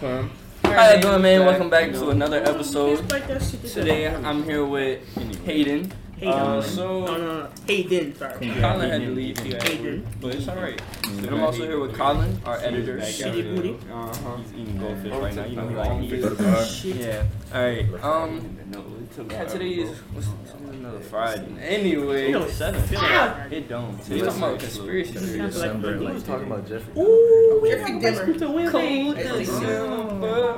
fam. How you doing, man? Welcome back to another episode. Like that shit is Today. I'm here with Hayden. Hayden. Uh, so no, no. Hayden, sorry. Colin had to leave, he Hayden. but it's alright. And I'm also here with Colin, our editor. Shitty booty. Uh-huh. He's eating goldfish right now. You know, he I'm like fit he for. Yeah. Alright. Um. Yeah. Today is what's today's another Friday. Anyway, No, seven. Ah! It don't. Today's talking about conspiracy theories. Sounds like we was talking about Jeffrey. Ooh, Jeffrey have Dimmer. Dimmer. to win, Cold babe. December.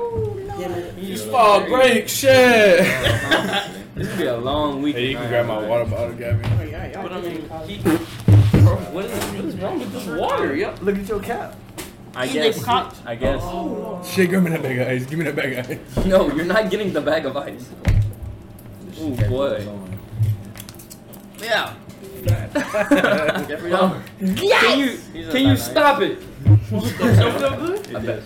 Dimmer. Oh, break, shit. This will be a long week. Hey, you can grab my water bottle, Gabby. Oh, yeah, yeah. But I mean, what is, what is wrong with this water? Yo? Look at your cap. I He guess. makes cops. I guess. Shit, give me that bag of ice. Give me that bag of ice. No, you're not getting the bag of ice. Oh boy. Yeah. Jeffrey Dahmer. Can you can you stop it? I bet.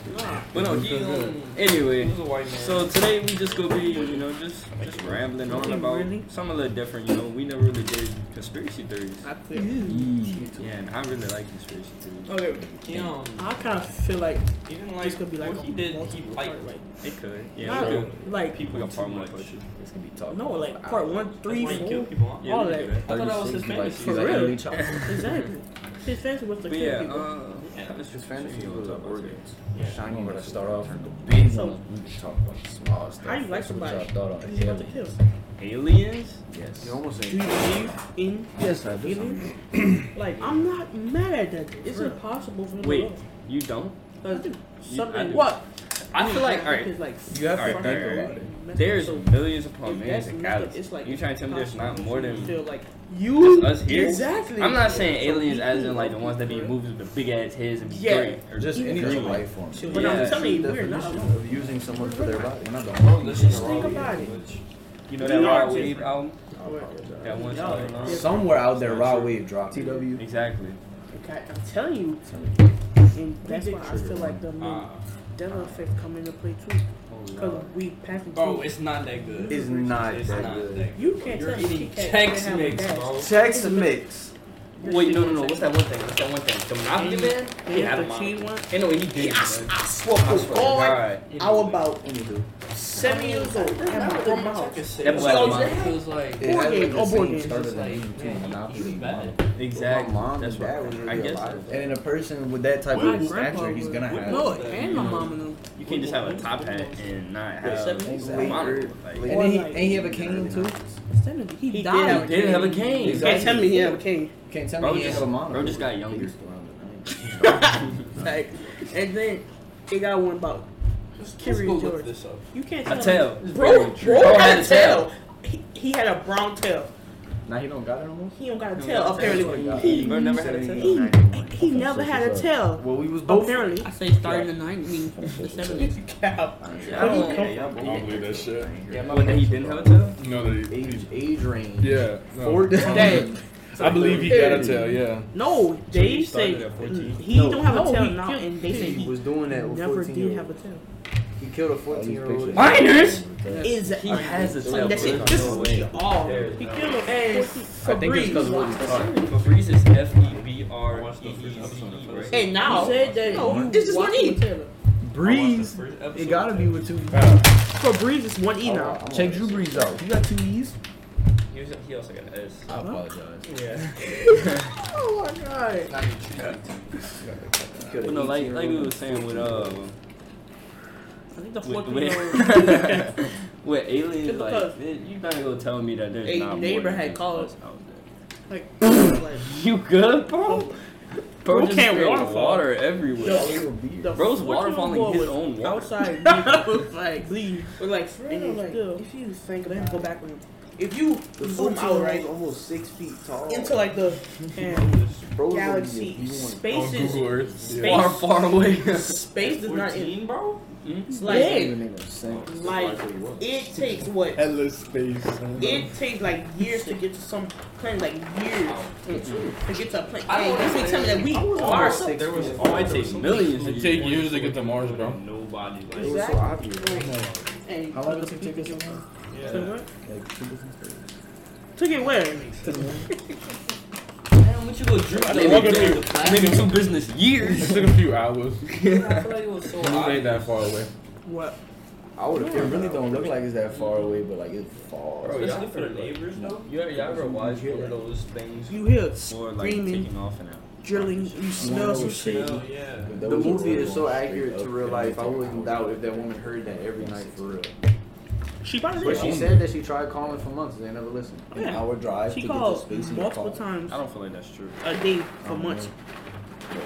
But no, he, um, anyway. So today we just gonna be, you know, just just rambling on about Really? something a little different. You know, we never really did conspiracy theories. I feel. Yeah, and I really like conspiracy theories. Okay, You know, I kind of feel like he didn't this like could be like what a he did. He multiple like part, like It could. Yeah, not we could. like People got part one much. question. This can be talking. no, like part one, three, Why he four, killed people, huh? Yeah, all we that. could do that. I thought that was his fantasy. For real? Exactly. His fancy was to But kill yeah, people. Yeah, let's just fantasy was talk about organs. Yeah. Shiny. We're gonna start off with the big big So- one. We can talk about the small stuff. How do you like That's what somebody? y'all thought on He's about to aliens. kill. aliens. Yes. You almost Do you believe in Yes, I aliens? like, I'm not mad at that. It's impossible for me Wait, to know. you don't? Cause something. I do. what? I feel like, alright, It's like You have to Alright, think alright, about it. there's So, millions upon millions of galaxies. it's like You trying to tell me there's not more than feel like just you us here? Exactly. I'm not saying aliens as in like the ones that be in movies with the big ass heads and be Yeah. great. Or Just Even any green. other life form. But Yeah. I'm telling you, we're not Definition alone. of using someone for their body. We're not the Bro, only listen Just to think Raw about it. language. You know We that are Rod Wave different. album? That one song. Yeah. Somewhere out there, Rod Wave dropped. TW. Exactly. Okay, I'm telling you, and that's why I feel like the Ah. devil effect come into play too. Because we passing Bro, through. it's not that good. It's not It's that not good. that You can't You're tell me eating he can't- Chex can't have a Mix, gas. bro. Chex Mix. Wait, no, no, no. What's that one thing? What's that one thing? The Monopoly Man? He Yeah, had a the Monopoly. one. Ain't no way he did. I, I man. swear I to swear to God, God. I was about Anywho. seven years old. I had my own house. That boy had a Monopoly. feels like It Board had games, like all the board same games. start of It's the like, name too, man, Monopoly. he was bad. Exactly. My mom That's and what I guess. so. And in a person with that type My of grandpa stature, he's gonna have. No, and my mom and them. You can't just have a top hat and not have a Exactly. And he, and he have a cane too. He, he died. did have a cane. You can't tell me he had a cane. Can't tell Bro me he just, have a monocle. bro just got younger. like, and then they got one about Let's Curious look George. this up. You can't A tell tail. me. Bro, bro, Bro had a tail. He, he had a brown tail. Now he don't got it no more. He don't got a He tail. don't got a Apparently, tail. he never had a he, tail. he never had a tail. Well, we was both. Apparently, I say starting in the 90s, I mean, the 70s. Cap. I Where he don't, come I don't believe that shit. Yeah, when he didn't have a tail? No, the age age range. Yeah. No. Fourteen. Dang. I believe he got a tail, yeah. No, they he say started at 14? he No. don't have No, a tail now, and they say He he was doing that with never did have a old. tail. He killed a 14 year old. Minors? Is He has a tail. That's bro. it. There's This is way. all. He no killed way. a and I think it's because of what he taught. Febreze is F E B R E E Z right? And now You said that no, you this is one watching E. the Breeze. It gotta be with two. For Breeze, it's one E now. Check Drew Brees out. He got two E's. He, was, he also got an S. I apologize. Yeah. Oh my god. But no, like like we were saying with uh I think the with, fourth with, with aliens, Just like because- it- you gotta go tell me that there's A not more neighbor than had just called. us out there. like, like You good, bro? Oh. Bro, Bro can't spilled waterfall. water everywhere. the Bro's 14 waterfalling his was own water. outside, was like bleed, but like, and you like, still, if you think let him go back with him. If you The zoom foot out right almost six feet tall. into like the and Bro's gonna be a galaxy, B1. space is space- Yeah. Far, far away. space does not end. 14, bro? It's That like doesn't even make no sense. like it takes what Hella space. it takes like years to get to some planet, like years to get to a planet. I don't Hey, this know. mean tell me that we are six. so There was Oh, it takes millions. It take years to get to Mars, bro. Nobody like It was so obvious. and How long does it take us to run? to what? Like two different states. To get where? Damn, what you go drink? I Maybe, think maybe, walking maybe two business It took a few hours. I feel like it was so We ain't that far away. What? I would. It really don't look like it's that far away, but like it's far. Bro, especially for the neighbors though. You ever, you ever watch one of those things? You hear Or like screaming, taking off and out. drilling. You smell some shit. Yeah. The The movie is so accurate to real life. I wouldn't doubt if that woman heard that every night for real. She probably But did. she said that she tried calling for months. They never listened. Oh, An yeah. hour drive She to get to called space in your multiple car. times I don't feel like that's true. a day for um, months.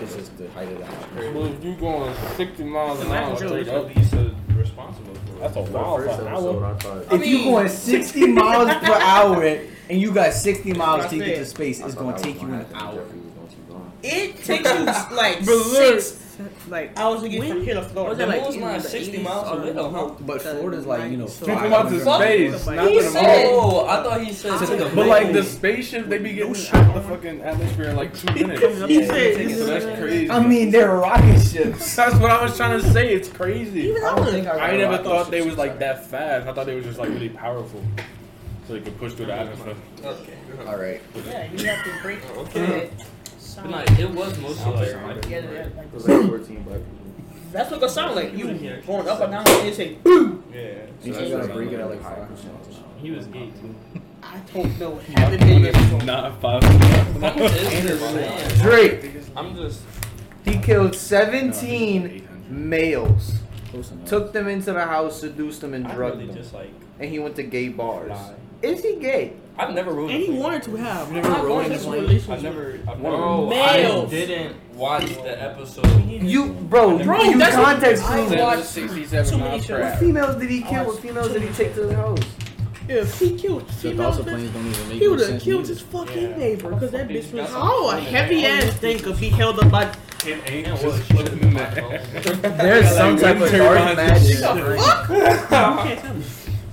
It's just the height of the house. Well, if you going 60 miles an hour really straight up, Lisa responsible for that's a For wow the for first an episode, hour. I thought. If you going 60 miles per hour and you got 60 miles to get to space, I it's thought gonna that take you gonna an happen. hour. Jeffrey was gonna keep going. It takes you like But look, six like hours to get when- from here to was Florida. that like Moon's not the 60 miles or away, though, huh? But Florida's like, you know, So- Think about the Fuck. space, not He said- Oh, I thought he said To to the the But like the moon. spaceship, they be getting shit. out of the fucking atmosphere in like two minutes. He said- so that's crazy. I mean, they're rocket ships. that's what I was trying to say. It's crazy. Even I I don't think I, I never thought they was like that fast. I thought they was just like really powerful, so they could push through the atmosphere. Okay. All right. Yeah, you have to break Okay. It. But like, it was mostly like, like Yeah, yeah, like- It was like 14 black people. That's what it sound like. You going up and down and you say, yeah. You just gotta break it at like 5 miles an. He was gay too. I don't know. Haven't been there. Not five. Drake, I'm just. he killed 17 males, took them into the house, seduced them, and I drugged really them. just like. And he went to gay bars. lie. Is he gay? I've never rode. and he wanted to have. Never I've rode wanted in a this plane? relationship. I've never. I've Bro, never. I males. didn't watch the episode. You, bro, Bro, you that's what- context I clues. watched 67 too many miles per shows. What hour. females did he kill? What females did he take to the house? If he killed The females, balsa then planes don't even make he no would have sense killed either. his fucking Yeah. neighbor because that bitch was some how oh, a heavy ass thing could be held up by. It ain't And just what? put in. There's some type of wind dark turbines and magic. shit. You can't tell me.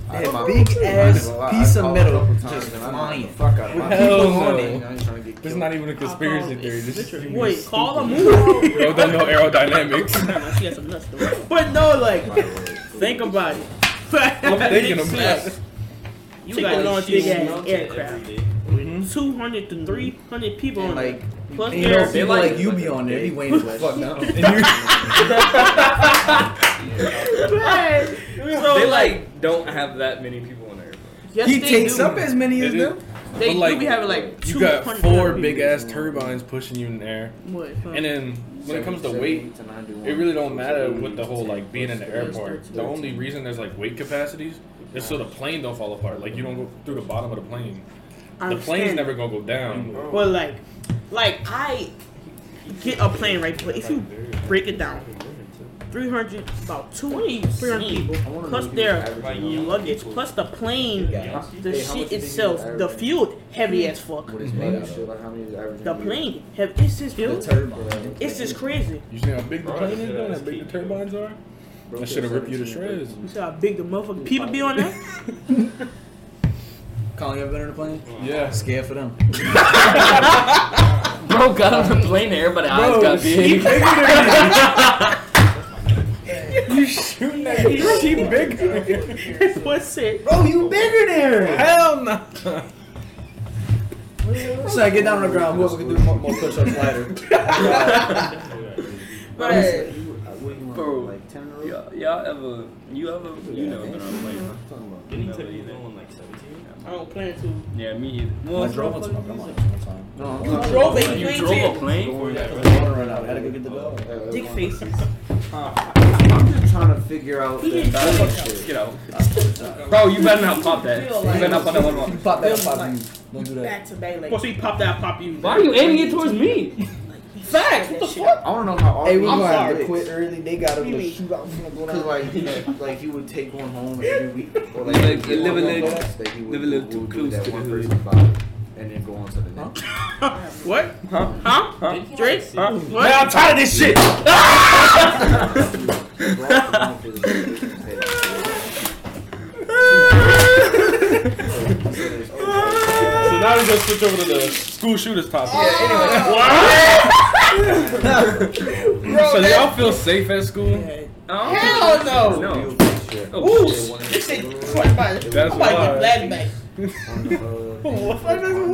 A big ass piece of metal just flying. Fuck out of my Hell people on no. it. This is not even a conspiracy theory. This is Literally. Wait, call a move. Bro, don't know aerodynamics. she has some nuts though. But no, like, think about it. I'm thinking about it. You Take got a a launch big ass aircraft. every day. Mm-hmm. with 200 to 300 people And on like, it. Plus And you know, people like- like you be on there, be waiting for fuck now. And you- so, They like don't have that many people on there. yes, He they takes do. up as many as They do. them. They But, do like, be having like You got 200 four people. big ass turbines pushing you in the air. What, huh? And then when it comes to weight, it really don't matter with the whole like being in the airport. The only reason there's like weight capacities is so the plane don't fall apart. Like you don't go through the bottom of the plane. I The plane's understand. never gonna go down. Well, like, like I get a plane right, but if you break it down, 300, about 200, 300 people, plus their luggage, plus the plane, the shit itself, the fuel heavy as fuck. What is made out of? Like how many? The plane, have, it's just The fuel. turbine. It's just crazy. You see how big the plane is though? How big the turbines are? I should have ripped you to shreds. You see how big the motherfucking people be on there? Colin, you ever been on a plane? Yeah. Scared for them. Bro got on the plane, everybody eyes got big. You shooting that? She big. What's it? Bro, you bigger there. Hell no. So I get down on the ground. Whoever can do more, more push-ups lighter. But Bro, Like 10 in y'all, y'all ever, you ever, you never been on a plane, huh? Didn't he Never take you either. going like 17? I don't plan to. Yeah, me either. I drove onto my grandma's one. No, I'm You drove it, you you drove a plane? The water ran out. I had to go get the dog. Uh, Dick faces. I'm just trying to figure out the balance shit. Get out. Bro, you better not pop that. You better not pop that one You more. pop that pop you. Don't do that. Back to back, like. Once we pop that, pop you. Why are you aiming it towards me? Facts. What the fuck? I want to know how Hey, we I'm gonna have to sorry. quit early. They got to What do you mean? shoot out. from the Cause like he, like he would take one home every week, or like, Like, live a little- that he would live a little too close to the hood. Person vibe, and then go on to the next. What? Huh? Huh? Huh? Drake? Huh? What? Man, I'm tired of this shit. So now we just switch over to the school shooters topic. so y'all feel safe at school? Hell no. No. Oh, Ooh, this shit. I'm about to That's I'm about to wild. get flashback.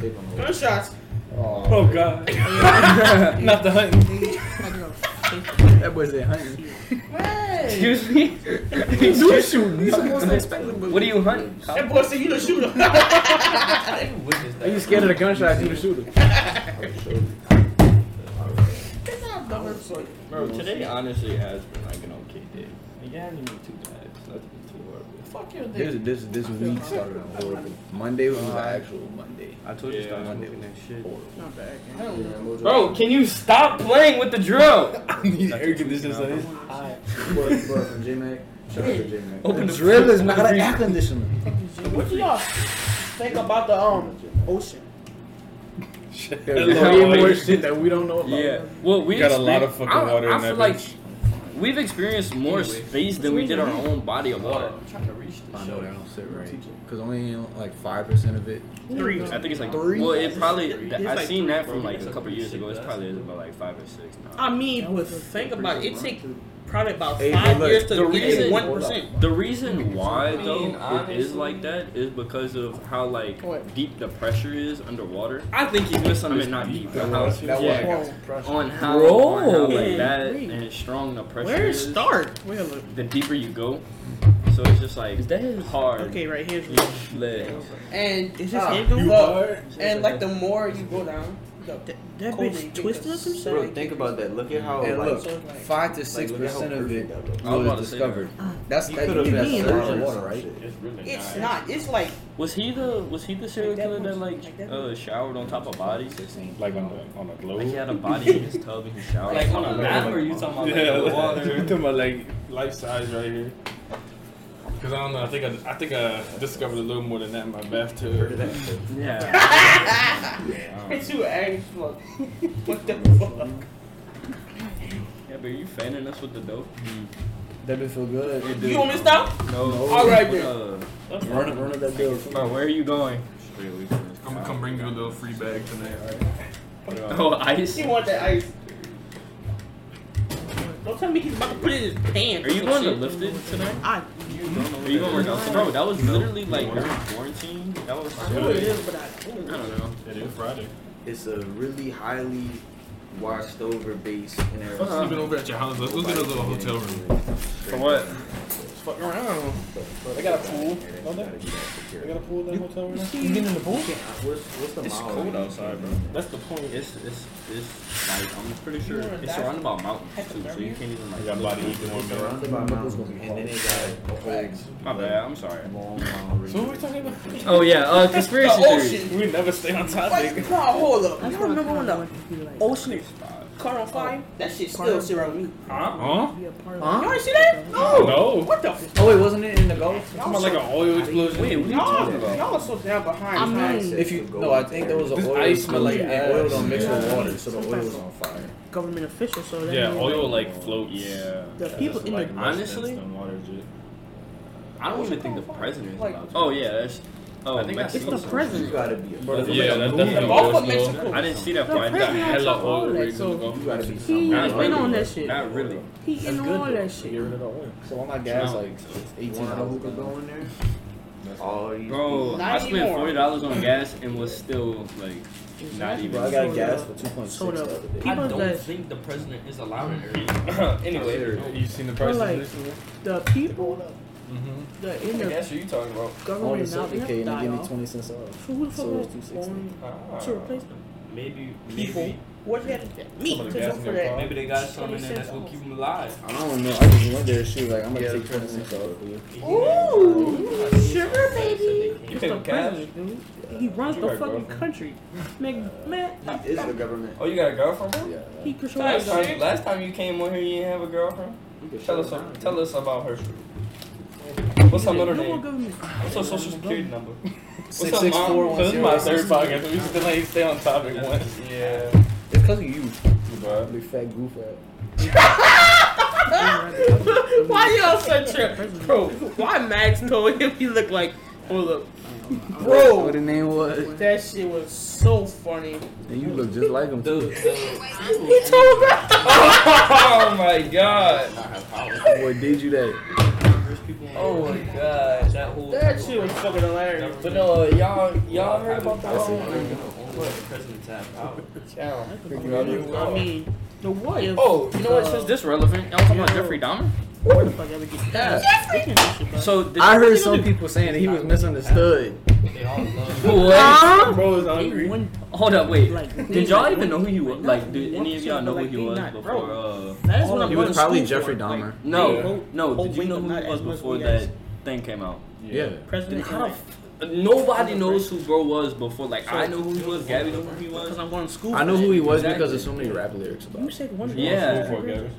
What? Gunshots. Oh god. Not the hunting. That boy said hunting. Man. Excuse me. New shooting. It's the most unexpected. What are you hunting? That boy said you the shooter. Are you scared of the gunshots? You the shooter. Bro, today honestly has been like an okay day. Like, it hasn't been too bad. It's nothing too horrible. Fuck your This this this week started out horrible. Monday was the actual Monday. I told you Yeah, start Monday smoking that shit. horrible. Not bad. Yeah, Bro, can you stop playing with the drill? Air conditioner says. But, but from J Mac, shout out to J Mac. Open The the drill is open not an air conditioner. What do y'all think about the um ocean? There's Hello. way more shit that we don't know about. Yeah. Well, we Got a lot of fucking I- water I in feel that like bitch. We've experienced more space than we did our own body of water. I'm trying to reach the I know show. that don't sit right. Because only like five percent of it. Three. I think it's like Three? well, it probably. It's I like seen three, that from like a couple years ago. It's probably about like five or six now. I mean, but think about it. It take probably about Hey, five look, years to get reason- one percent. The reason why I mean, though it honestly- is like that is because of how like What? deep the pressure is underwater. I think he's I mean, not deep, but how that yeah, on how Bro. on how like Yeah. that and strong the pressure is. Where is. start? Where look? The deeper you go, so it's just like Is that his? hard. Okay, right here's legs. And Is his uh, hand going? and like the more you go down, the That, that colder bitch you get, twisted or some the shit? Bro, think about that. Look at how And like, look, like- five to six look at how percent of it perfect that I was about was to discovered. That's You that could've been that's water, right? It's really It's nice. not. It's like Was he the was he the serial Like killer that like Like that uh, showered on top of bodies? Like on the on the globe. Like he had a body in his tub and he showered. Like on a map, or you talking about like yeah, the like, water? You're talking about like life size right here. Cause I don't know. I think I, I think I discovered a little more than that in my bathtub. Yeah. it's you ass fuck. What the fuck? Yeah, but are you fanning us with the dope? That bitch feel good. You want me to stop? No. All right, then. Uh, Run it, run it that bill. bro, where are you going? I'm gonna come bring you a little free bag tonight. Alright. Oh, ice. You want that ice. Don't tell me he's about to put it in his pants. Are you going to lift it tonight? I Are you going to work out? Bro, that was literally like during quarantine. That was I know it is, but I I don't know. It is Friday. it's a really highly washed over base in Fuck Arizona. sleeping over at your house. Let's, let's get a little hotel room. For what? Fuck around. They got a pool. Don't they? They got a pool in that hotel room. You getting in the pool? What's, what's the It's cold outside, bro. That's the point. It's it's it's like I'm pretty sure You it's die? surrounded by mountains too, so you can't even I like. got body heat going on. Surrounded by mountains, and then they got a whole My bad. I'm sorry. long mile range. So what are we talking about? Oh yeah, uh, The conspiracy theories. ocean. We never stay on Wait, topic. no, hold up. That's You what remember when the want to ocean caught on fire? That shit still sit around me. Huh? Be a part of Huh? You ain't see that? No. No. What the? F- Oh wait, wasn't it in the Gulf? Talking about like an oil explosion. Wait, what are you y'all, talking about? y'all are so down behind. I mean- If you no, I think there was an oil, ice but like smooth oil ass. don't mix with water, so the oil was on fire. government official, so that Yeah, oil like floats. Yeah. The people in the Honestly? water jet. I don't even think the president is Like- allowed to. Oh yeah, that's. Oh, I think that's- it's Mexico. the You president. gotta be a Bro, Yeah, that's The definitely Gulf oil of. Mexico. I didn't see that The part. Got president hella took all oil that, so the Gulf. You gotta be he something. Is in on that shit. Not really. He in all that shit. Get rid of the oil. So all my gas No. like eighteen Want a dollars. going there? All these Bro, Not I spent forty dollars on gas and was still like not even. Bro, I got gas for two point six So the the other day. I don't that think the president is allowed in there. anyway, You seen the prices like- recently? the people Mm-hmm. that in I the guess who you talking about? Only government now they seven have K to and they die give me off. twenty cents off. So who the fuck So is it's 260. going Ah, to replace them? maybe, People. maybe, What you had to me Some of the to gas go in for their that? maybe they got something in there that's gonna keep them alive. I don't know. I just went there. She was like, I'm gonna take twenty cents off for you. Ooh, sugar baby. You It's pay the with cash? president, dude. He runs You the got fucking girlfriend. country. Man, man, He is the government. Oh, you got a girlfriend, bro? Yeah. he controls Last the time, last time you came on here, you didn't have a girlfriend. Tell us, it tell us about her. What's her middle name? What's her social security number? Six up, six Mom? four one So this is my third podcast, so we still ain't stay on topic once. Yeah. It's cause of you, But big fat goof ass. Why y'all such a bro? Why Max told him he looked like? Hold up, What the name was? That shit was so funny. And you look just like him The, too. He told me. oh my god. Boy, did you that? Oh my god. That whole. That shit was fucking hilarious. But no, uh, y'all, y'all heard about the That's it. what the president's have power. I mean, the what? Oh, You know what? Since this relevant, y'all talking about Jeffrey Dahmer? Where the fuck ever get that? They can do shit, bro. So did I heard some people saying that he was misunderstood. They all love. What? Bro is They hungry. won- Hold up, wait. Like, Did y'all even know who he was? Like, did any of y'all know who he was before? bro. Uh, That's what I'm He going was probably Jeffrey for. Dahmer. no, Like, no. Did you know who not he was before that thing came out? Yeah. Then President. how Nobody knows who bro was before. Like I know who he was. Gabby knew who he Because was. I'm going to school. I know who he was Exactly. because of so many rap lyrics about. You said one. Yeah. School for it, Gavin.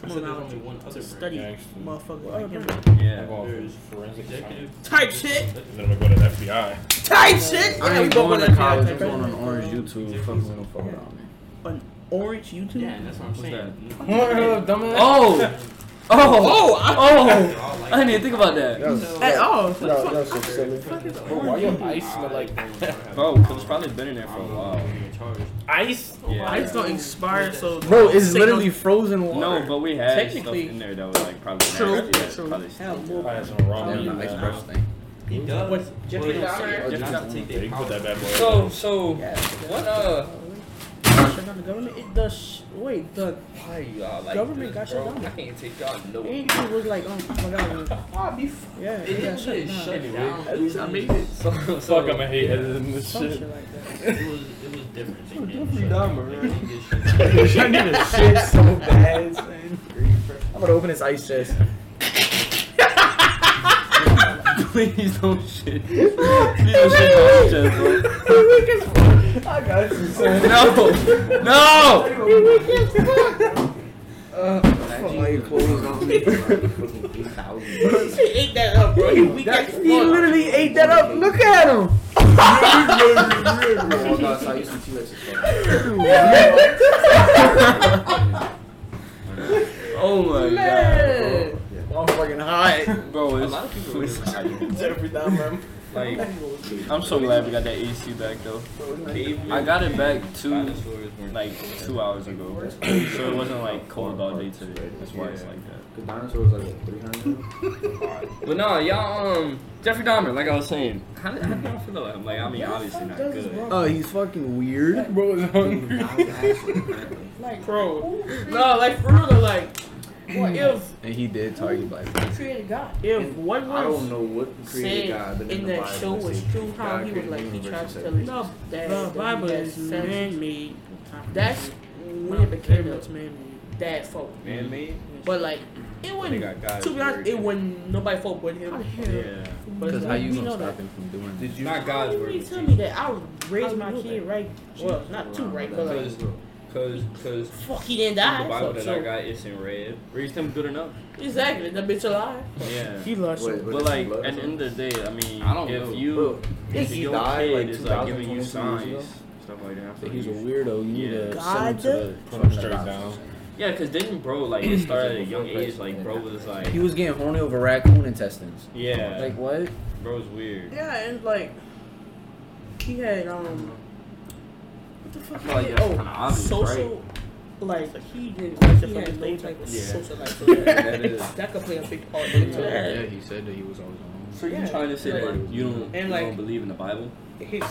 Come I on said there's only one other Study, Gangster. motherfucker. like. I'm Yeah. going There's forensic executive. Type shit. And then I'm go to the FBI. Type shit. I ain't both going to to college. I'm going on. Orange YouTube. Fucking with no fuck around me. An orange YouTube. Yeah, that's what I'm What's saying. dumbass. Oh. Oh. Oh, Oh. oh! They're all like I didn't even think about that. At all. that's so silly. Bro, why your ice smell like? Bro, because it's probably been in there for a while. Ice? Yeah. It's gonna expire, so Bro, it's Signal- literally frozen water. No, but we had stuff Technically- in there that was like probably True, nasty, yeah, true. probably Hell, still- more- I had some raw Damn, meat. the man. ice brush thing. He does. What, Jeffrey Well, Dahmer? Jeffrey Dahmer take Yeah, you put that bad boy. So, so, what, uh, the government. It does. sh- Wait, the Why y'all like Government this, got shut bro? down. I can't take y'all nowhere. anything was like, oh my god. I'll be f- Yeah, It it got didn't shut down. shut down. At least I made it. so, Fuck, I'm a hate editing this shit. shit like that. It was it was different. They didn't Jeffrey shut Dahmer, down. right? They didn't get shut down. I need to shit so bad, son. I'm gonna open this ice chest. please don't shit. Please don't shit on the chest, bro. I got you, son. No! No! Fuck my clothes on me. He ate that up, bro. He weak as He literally ate that up. Look at him. Oh my Man. I'm fucking high. god. Bro, A it's, lot of people it's Jeffrey Dahmer. Like, I'm so glad we got that AC back though. I got it back two, like, two hours ago. So it wasn't like cold all day today. That's why it's like that. The dinosaurs like 300? But no, y'all, um, Jeffrey Dahmer, like I was saying, how did, how did y'all feel about him? Like, I mean, obviously not good. Oh, he's fucking weird. Bro is hungry. Like, bro. No, like, for real, like, what mm-hmm. if And he did target black people. he created God? If what I don't know what created Said God, but in the that Bible show was says true, how he was like, the he tried to tell it. his the, dad the Bible had is man-made. That's when it became It's a man-made. dad fault. Man made? But, like, it wasn't, to be honest, it wasn't nobody fault but him. Yeah. But Because it's how you gonna stop him from doing Did you? Not God's How word. you tell me that I raised my kid right? Well, not too right, but like, Cause, cause, cause fuck, he didn't die. the die. Bible So, that I got is in red. Raised him good enough. exactly, that bitch alive. Yeah. He lost Wait, it. But like blood at the end of the day, I mean, I don't if know. you Bro, if he your died, kid like, is like giving you 2022 signs, stuff like that. That he's a weirdo. You need Yeah. to God send him to the Put him straight down. Yeah, cause didn't bro like it started at a young age? Like bro was like, He was getting horny over raccoon intestines. yeah, Like what? bro's weird. Yeah, and like he had um what the fuck? I feel like he that's had? kinda obvious, social like He did. Like He the had fucking no lady. type of Yeah. social life. So That that, is. that could play a big part into Yeah. Yeah, he said that he was always on. So you Yeah. trying to say that Right. you don't And, you like- don't believe in the Bible? His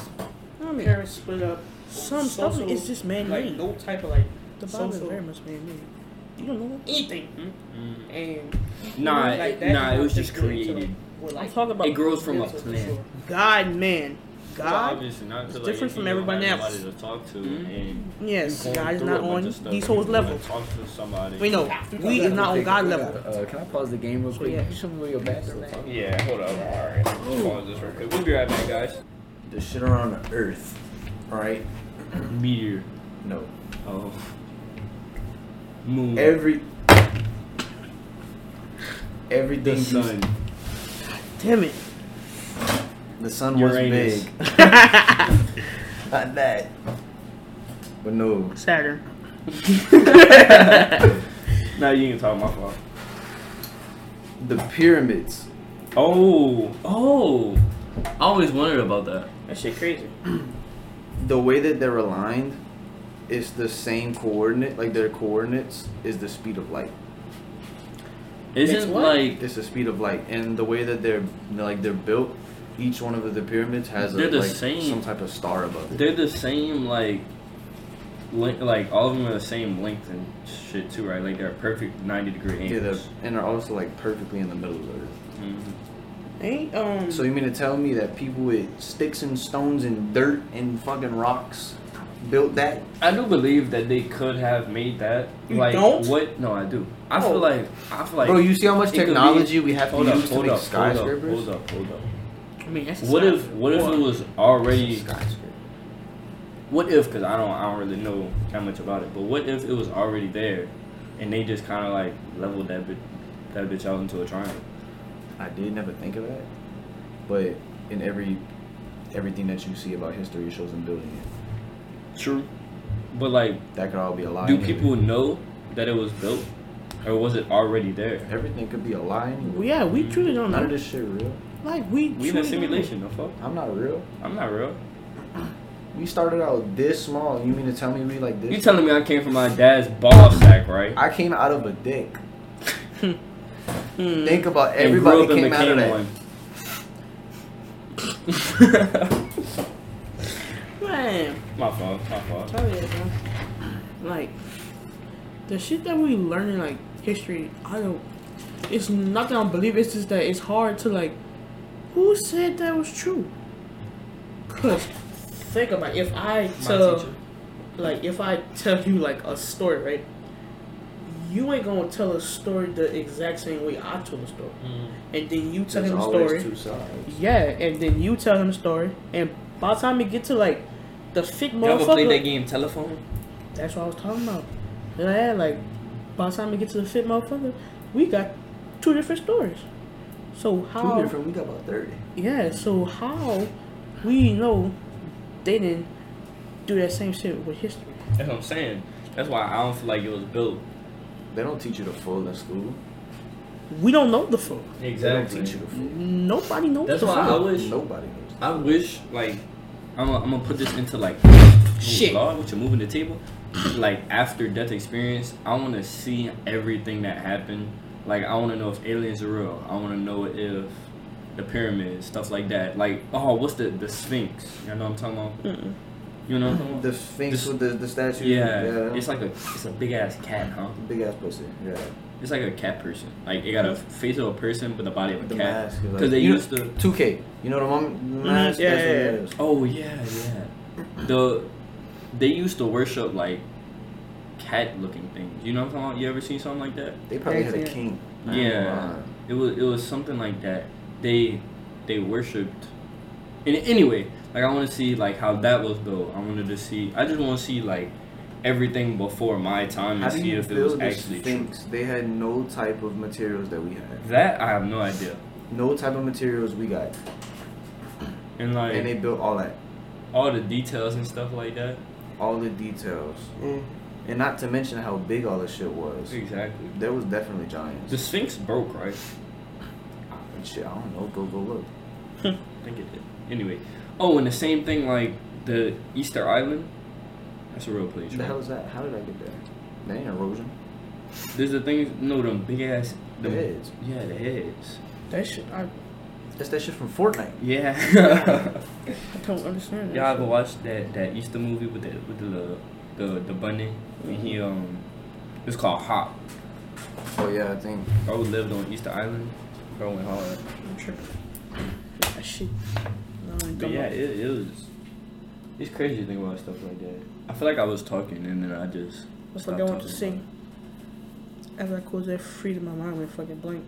I mean, parents split up. some stuff is just man Like made. no type of like the Bible is very much man made. You don't know anything. Mm. And Nah, like, it- that nah, it was just figured into, created. what, I'm talking about It grows from a mental plant. God man. Well, God obviously not. 'cause, is different if from everybody else. Nobody to talk to, Mhm. and yes, you God is not on these and hoes level. wanna Talk to somebody. We know we is not on God level. Uh, can I pause the game real quick? yeah. Show me where your bathroom is? Yeah, hold up. All right, pause this real quick. We'll be right back, guys. The shit around the earth. Alright? Meteor. No. Oh. Moon. Every everything you- sun. Damn it. The sun Uranus. was big. Not that. But no. Saturn. Now you can talk my fault. The pyramids. Oh, oh. I always wondered about that. That shit crazy. The way that they're aligned is the same coordinate, like their coordinates is the speed of light. Isn't what? like It's the speed of light, and the way that they're like they're built, each one of the pyramids has a, They're the like same. some type of star above it. they're the same like length, like all of them are the same length and shit too, right? Like they're perfect ninety degree Yeah, they're, angles. and they're also like perfectly in the middle of Earth. Mhm. Ain't um. So you mean to tell me that people with sticks and stones and dirt and fucking rocks built that? I do believe that they could have made that. You like don't? what? No, I do. I Oh. feel like I feel like. Bro, you see how much it could be- technology we have to hold up, use to hold make up, skyscrapers? Hold up, hold up, hold up. I mean, that's What if? What if it was already? Skyscraper. What if? Because I don't, I don't really know that much about it. But what if it was already there, and they just kind of like leveled that bit, that bitch out into a triangle? I did never think of that, but in every everything that you see about history, it shows them building it. True. But like, That could all be a lie. do anyway. people know that it was built, or was it already there? Everything could be a lie anyway. Well, yeah, we truly don't None of know. this shit real. Like we. We in a truly don't know. simulation, no fuck. I'm not real. I'm not real. We started out this small. You mean to tell me we like this? You telling me I came from my dad's ball sack, right? I came out of a dick. Think about everybody and came out of that. one. Man, my fault. My fault. tell you, man. Like the shit that we learn in like history, I don't. It's not that I don't believe. It's just that it's hard to like. Who said that was true? Cause think about it, if I tell like if I tell you like a story, right? You ain't gonna tell a story the exact same way I told a story, mm. and then you tell There's him a story. two sides. Yeah, and then you tell him a story, and by the time you get to like the fifth You ever played that game telephone? that's what I was talking about. Yeah, like by the time we get to the fifth motherfucker, we got two different stories. So how? Two different. We got about thirty. Yeah, so how we know they didn't do that same shit with history? That's what I'm saying. That's why I don't feel like it was built. They don't teach you the full in school. We don't know the full. They don't teach you the full. Nobody knows That's the why I wish. Nobody knows. I wish like I'm gonna, I'm gonna put this into like Shit. law, what you're moving the table. like after death experience, I want to see everything that happened. Like I want to know if aliens are real. I want to know if the pyramids, stuff like that. Like oh, what's the the Sphinx? You know what I'm talking about? Mm-mm. You know what I'm talking about? The Sphinx This- with the, the statue. Yeah, it's like a it's a big ass cat, huh? big ass pussy. Yeah. It's like a cat person. Like it got a face of a person but the body of a The cat. Because like- they you know- used to. 2K. You know the one mm-hmm. mask? yeah, That's what yeah, it yeah. Oh yeah, yeah. The they used to worship like cat looking things. You know what I'm talking about? You ever seen something like that? They probably had a king. I ain't gonna Yeah. lie. It was it was something like that. They they worshipped. And anyway, like I want to see like how that was built. I wanted to see. I just want to see like everything before my time How and see if it was build the actually true. They had no type of materials that we have. That I have no idea. No type of materials we got. And like And they built all that. all the details and stuff like that. All the details. Mm-hmm. And not to mention how big all this shit was. Exactly. There was definitely giants. The Sphinx broke, right? shit, I don't know. Go go look. I think it did. Anyway. Oh, and the same thing like the Easter Island. That's a real place, What the right? hell is that? How did I get there? That ain't erosion. There's the things, no, them big ass. The them- heads. Yeah, the heads. That shit, I, That's that shit from Fortnite. Yeah. I don't understand. That Y'all ever watched that that Easter movie with the with the the, the bunny? When he um, it's called Hop. Oh yeah, I think. Bro lived on Easter Island. Bro went hard. I'm tripping. That shit. I ain't But yeah, it, it was. It's crazy to think about stuff like that. I feel like I was talking and then I just. That's like I want to talking sing. After I close that freedom, my mind went fucking blank.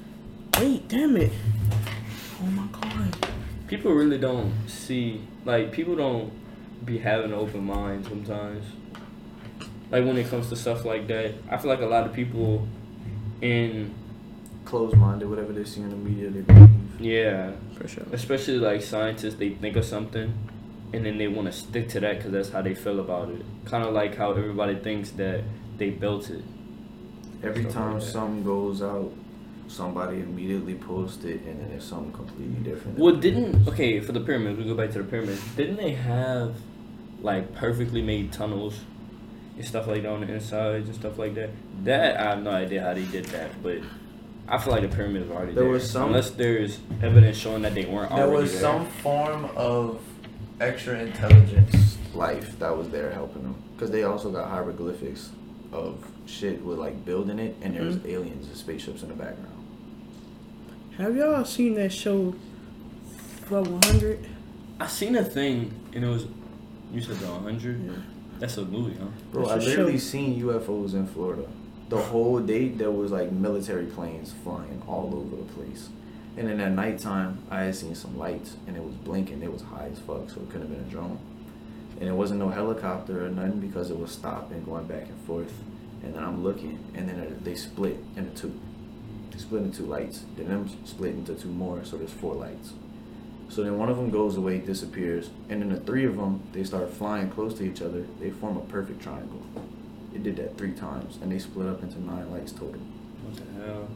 Wait, damn it. Oh my god. People really don't see like people don't be having an open mind sometimes. Like when it comes to stuff like that, I feel like a lot of people in Closed minded, whatever they see in the media, they believe. yeah, For sure. especially like scientists, they think of something and then they want to stick to that because that's how they feel about it. Kind of like how everybody thinks that they built it. Every Stuff time like something goes out, somebody immediately posts it, and then it's something completely different. Well, didn't okay for the pyramids? We go back to the pyramids. Didn't they have like perfectly made tunnels and stuff like that on the insides and stuff like that? That I have no idea how they did that, but I feel like the pyramids are already There there. was some- unless there's evidence showing that they weren't There already was there. some form of extra intelligence life that was there helping them. Because they also got hieroglyphics of shit with like building it, and there's Mhm. aliens and spaceships in the background. Have y'all seen that show Club 100? I seen a thing and it was you said the 100. Yeah. That's a movie, huh? Bro, It's I a literally show. seen UFOs in Florida. The whole day there was like military planes flying all over the place. And then at nighttime I had seen some lights and it was blinking. It was high as fuck, so it couldn't have been a drone. And it wasn't no helicopter or nothing because it was stopping, going back and forth. And then I'm looking and then they split into two. They split into two lights. Then them split into two more, so there's four lights. So then one of them goes away, disappears, and then the three of them they start flying close to each other. They form a perfect triangle. It did that three times, and they split up into nine lights total. What the hell?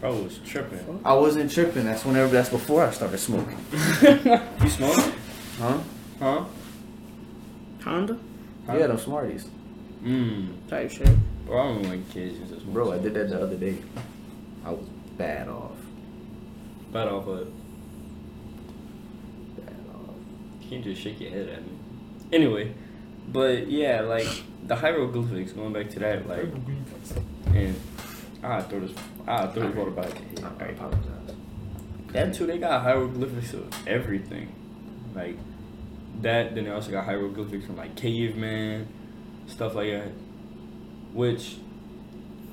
Bro was tripping. I wasn't tripping. That's whenever. That's before I started smoking. You smoking? Huh? Huh? Honda? Yeah, them Smarties, Mmm. Type shit. Bro, I don't like kids use this. bro. I did that the other day. I was bad off. Bad off, but Bad off. you can't just shake your head at me. Anyway, but yeah, like the hieroglyphics. Going back to that, like, and I throw this, I throw this water back. I apologize. That too, they got hieroglyphics of everything. Like that, then they also got hieroglyphics from like caveman, stuff like that. Which,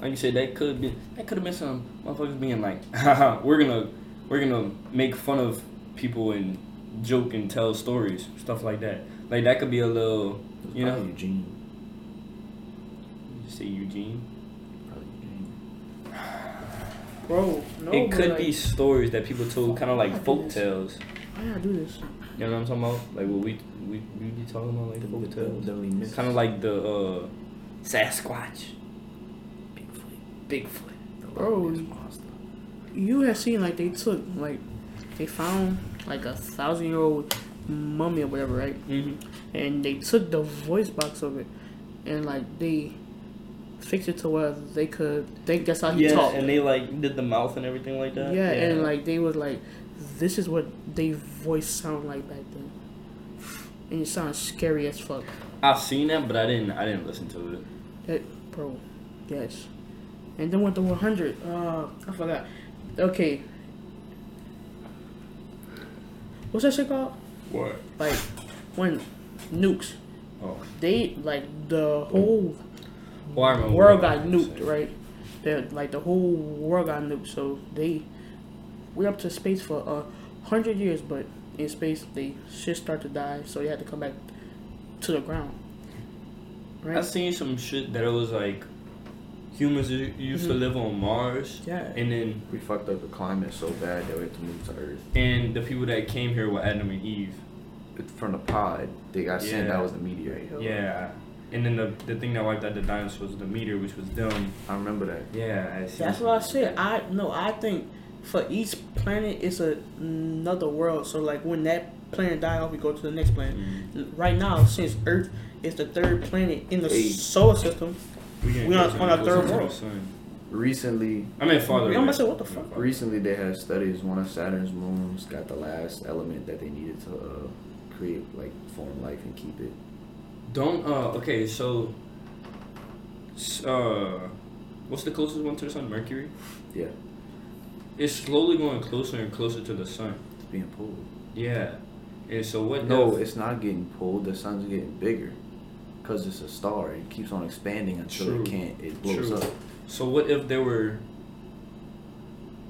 like you said, that could be that could have been some motherfuckers being like, haha, we're gonna we're gonna make fun of people and joke and tell stories, stuff like that. Like that could be a little, you know, Eugene. you say Eugene. Probably Eugene. Bro, no. it could like, be stories that people told, kind of like I folk this. tales. Why I do this? You know what I'm talking about? Like what we we we be talking about, like The, folk tales. the, the kind of like the uh, Sasquatch, Bigfoot. Bigfoot. The Bro, monster. You have seen like they took like they found like a thousand year old mummy or whatever, right? Mm-hmm. And they took the voice box of it and like they fixed it to where they could think that's how he Yeah, talked. and they like did the mouth and everything like that. yeah, and like they was like, this is what they voice sound like back then, and it sounds scary as fuck. I've seen that, but I didn't. I didn't listen to it. That bro, yes. And then with the 100, uh, I forgot. Okay. What's that shit called? What? Like when nukes, Oh, they like the whole well, world got nuked, say. right? They like the whole world got nuked, so they went up to space for a hundred years, but in space they shit start to die, so they had to come back to the ground. Right? I Right? seen some shit that it was like humans used to Mhm. live on Mars, Yeah. and then We fucked up the climate so bad that we had to move to Earth. and the people that came here were Adam and Eve. From the pod, they got sent. Yeah. That was the meteor. Yeah, and then the the thing that wiped out the dinosaurs was the meteor, which was them. I remember that. Yeah, I see. That's what I said. I no, I think for each planet it's a, another world. So like when that planet die off, we go to the next planet. Mhm. Right now, since Earth is the third planet in the Hey. solar system, getting We on- on and our third world. sun. Recently, I mean, farther. I'm away. say, what the fuck? recently they had studies. One of Saturn's moons got the last element that they needed to uh, create, like form life and keep it. Don't uh okay so uh what's the closest one to the sun? Mercury? Yeah, It's slowly going closer and closer to the sun. it's being pulled. Yeah. And so what No, if- it's not getting pulled. The sun's getting bigger because it's a star. It keeps on expanding until True. it can't. It blows True. up. so what if there were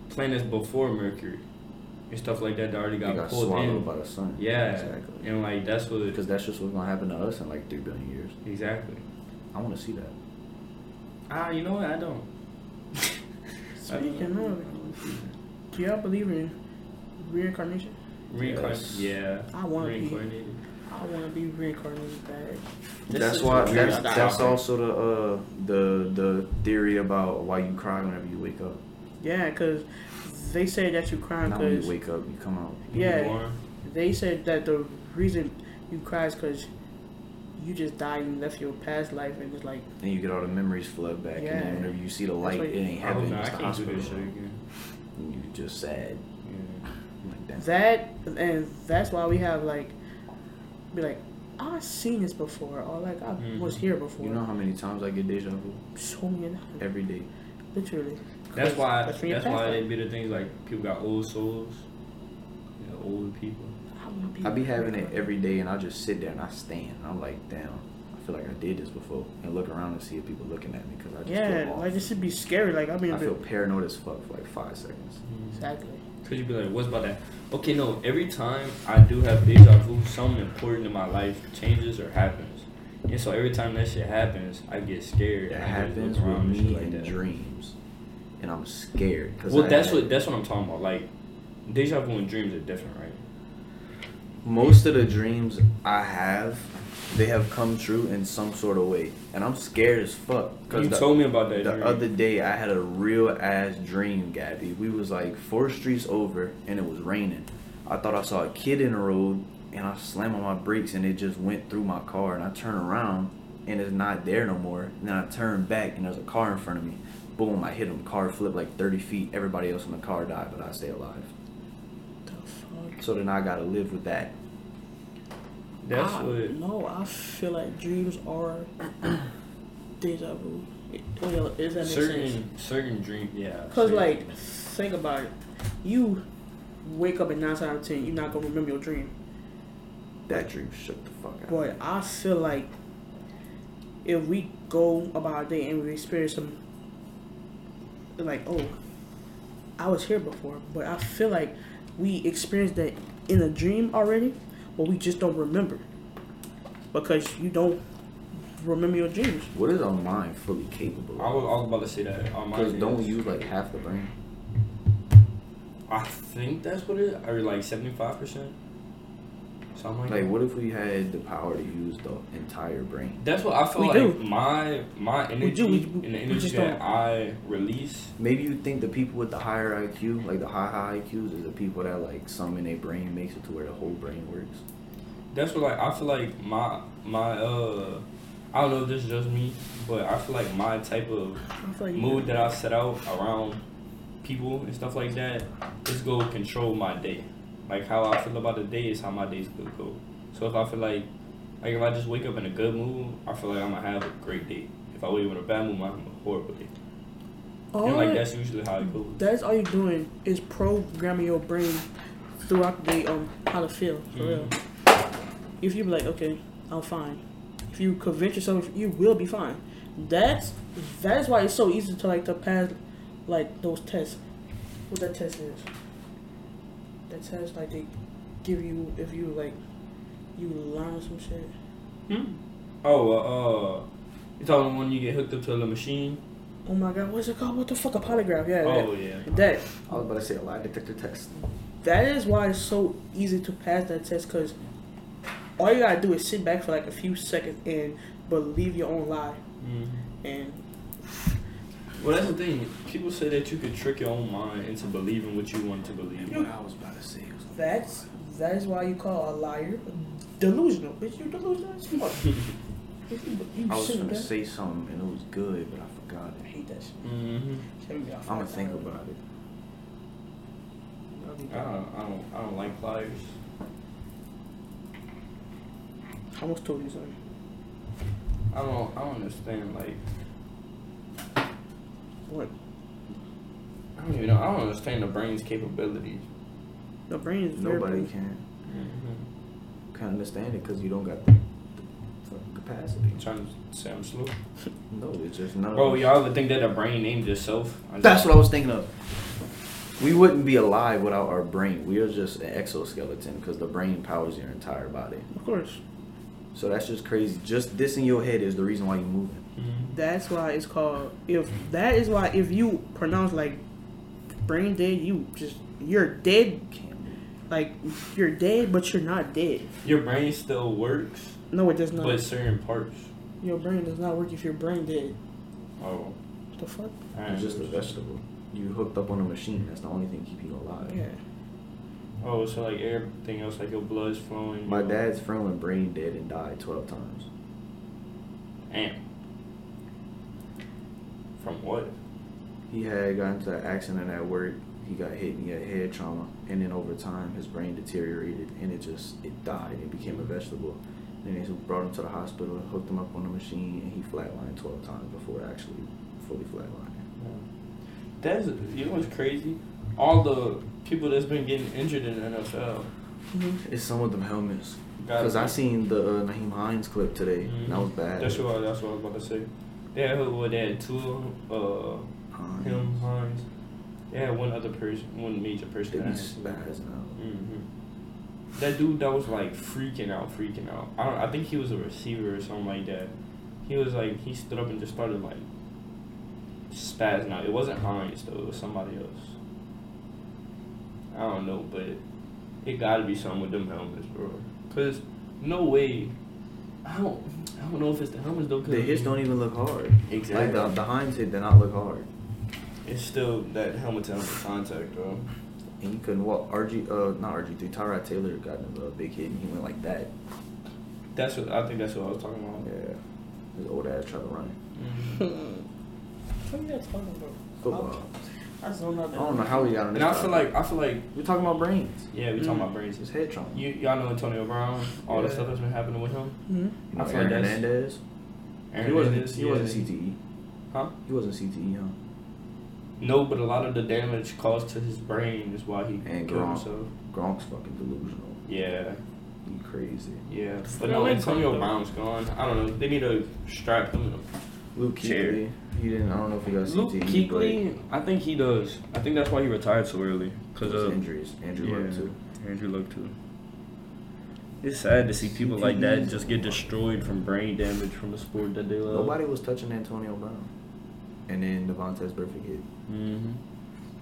planets before Mercury and stuff like that that already got, got pulled swallowed in? by the sun. Yeah. exactly. And like that's what Because that's just what's gonna happen to us in like three billion years. exactly. I want to see that. Ah, you know what? I don't. Speaking of, do y'all believe in reincarnation? Reincarnation. Yes. Yeah. I wanna be- reincarnated. I want to be reincarnated bad. This that's why. That's that's also the uh the the theory about why you cry whenever you wake up. Yeah, cause they say that you cry because you wake up, you come out. yeah, Born. they said that the reason you cry is because you just died and left your past life and it's like And you get all the memories flood back, and Yeah. then whenever you see the light, what- it ain't Oh, heaven. no, it's the hospital. this shit again. And you just sad. Yeah. Like, damn. that, and that's why we have like, be like, I've seen this before, or like I Mhm. was here before. You know how many times I get deja vu? so many times, Every day. literally. That's why. That's That's, when your why they life. be the things like people got old souls. You know, older people. I wanna be having it every day, and I just sit there and I stand. I'm like, damn, I feel like I did this before, and look around and see if people looking at me because I just Yeah, like it should be scary. Like I mean, I feel paranoid as fuck for like five seconds. exactly. Cause you be like, what's about that? Okay, no. Every time I do have deja vu, something important in my life changes or happens, and so every time that shit happens, I get scared. It happens with me like in that. dreams, and I'm scared. Cause Well, I that's what that's what I'm talking about. Like, deja vu and dreams are different, right? Most of the dreams I have, they have come true in some sort of way, and I'm scared as fuck. Cause You the, told me about that the dream. other day I had a real ass dream, Gabby. We was like four streets over, and it was raining. I thought I saw a kid in the road, and I slammed on my brakes, and it just went through my car. And I turn around, and it's not there no more. And then I turn back, and there's a car in front of me. Boom! I hit him. Car flipped like 30 feet. Everybody else in the car died, but I stay alive. The fuck. So then I gotta live with that. That's I, what. No, I feel like dreams are deja vu. It, well, does that make sense? certain certain dream yeah Cause certain like, think about it. You wake up at nine out of ten, you're not gonna remember your dream. That dream shook the fuck out. But I feel like if we go about our day and we experience some, like, oh, I was here before, but I feel like we experienced that in a dream already, but we just don't remember because you don't remember your dreams. What is our mind fully capable I of? was, I was about to say that Because don't we use like half the brain? I think that's what it is or like 75 percent something like, Like, what if we had the power to use the entire brain? that's what I feel We like do. my my energy do, we- and the energy that. I release Maybe you think the people with the higher IQ, like the high high IQs, is the people that like some in their brain makes it to where the whole brain works. that's what like I feel like my my uh I don't know if this is just me but I feel like my type of like mood that I set out around people and stuff like that is go control my day. Like how I feel about the day is how my day's gonna go. So if I feel like like if I just wake up in a good mood, I feel like I'm gonna have a great day. If I wake up in a bad mood, I'm gonna have a horrible day. all and like that's usually how it goes. that's all you're doing is programming your brain throughout the day on how to feel for real. Mm-hmm. If you be like, okay, I'm fine. If you convince yourself you will be fine. That's that's why it's so easy to like to pass like those tests. What that test is. That test like they give you if you like you learn some shit. Hmm? Oh, uh, uh, you talking when you get hooked up to the machine? Oh my god, what's it called? What the fuck a polygraph? Yeah, Oh yeah. that. that I was about to say a lie detector test. That is why it's so easy to pass that test because all you gotta do is sit back for like a few seconds and believe your own lie. Mhm. And Well, that's the thing. People say that you could trick your own mind into believing what you want to believe. You What I was about to say was that's that is why you call a liar delusional. Bitch, you delusional as fuck. Bitch, you, you I was shouldn't gonna have- say something and it was good, but I forgot it. I hate that shit. Mm-hmm. Shouldn't be off I'm gonna think about it. I'll be I don't, I don't, I don't like pliers. I almost told you something. I don't, I don't understand. Like, What? I don't even know. I don't understand the brain's capabilities. The brain is very Nobody big. can Mm-hmm. can understand it because you don't got the, the fucking capacity. I'm trying to say I'm slow. No, it's just none. Bro, y'all ever think that the brain named itself? I That's just- what I was thinking of. We wouldn't be alive without our brain. We are just an exoskeleton because the brain powers your entire body. Of course. So that's just crazy. Just this in your head is the reason why you're moving. Mhm. That's why it's called. If that is why if you pronounce like brain dead, you just you're dead. Like you're dead, but you're not dead. Your brain still works, No, it does not. but certain parts. Your brain does not work if your brain dead. Oh, What the fuck? alright. It's just a vegetable. You hooked up on a machine. That's the only thing keeping you alive. Yeah. Oh, so like everything else, like your blood's flowing. My your- dad's friend went brain dead and died 12 times. Damn. From what? He had got into an accident at work. He got hit and he had head trauma. And then over time, his brain deteriorated and it just, it died. It became a vegetable. And they brought him to the hospital, hooked him up on the machine, and he flatlined 12 times before actually fully flatlining. That's you know what's crazy? All the people that's been getting injured in the NFL. It's some of them helmets. Because I seen the uh, Nyheim Hines clip today, and that was bad. That's what that's what I was about to say. They had what they had two, uh, Hines. him Hines. They had one other person, one major person. They that be had- spaz now. hmm That dude that was like freaking out, freaking out. I don't. I think he was a receiver or something like that. He was like he stood up and just started like spazzing out. It wasn't Hines though. It was somebody else. I don't know, but it got to be something with them helmets, bro. Cause no way. I don't. I don't know if it's the helmets though. Cause The I hits don't even look hard. Exactly. Like the, the Hines hit did not look hard. It's still that helmet to helmet contact, bro. And you couldn't walk. RG, uh, not RG3. Tyrod Taylor got him a big hit, and he went like that. That's what I think. That's what I was talking about. Yeah, his old ass tried to run. Mhm. What are you guys talking about? Football. I just don't know. I don't know how we got on this. And I feel topic. like I feel like we're talking about brains. yeah, we talking about brains. His head trauma. You y'all know Antonio Brown, all the stuff that's been happening with him. hmm You know, I feel like Aaron that's- Hernandez. Aaron he wasn't. Hernandez, he yeah. wasn't CTE. Huh? He wasn't CTE, huh? No, but a lot of the damage caused to his brain is why he And killed Gronk. himself. Gronk's fucking delusional. Yeah, He crazy. yeah. But no, Antonio Brown's gone. I don't know. They need to strap him in a Luke Chair. Kuechly. He didn't. I don't know if he got Luke CTE. but Kuechly, I think he does. I think that's why he retired so early because of injuries. Andrew Luck too. Andrew Luck too. It's sad to see people like that just get destroyed from brain damage from the sport that they love. Nobody was touching Antonio Brown. And then Vontaze Burfict hit. hmm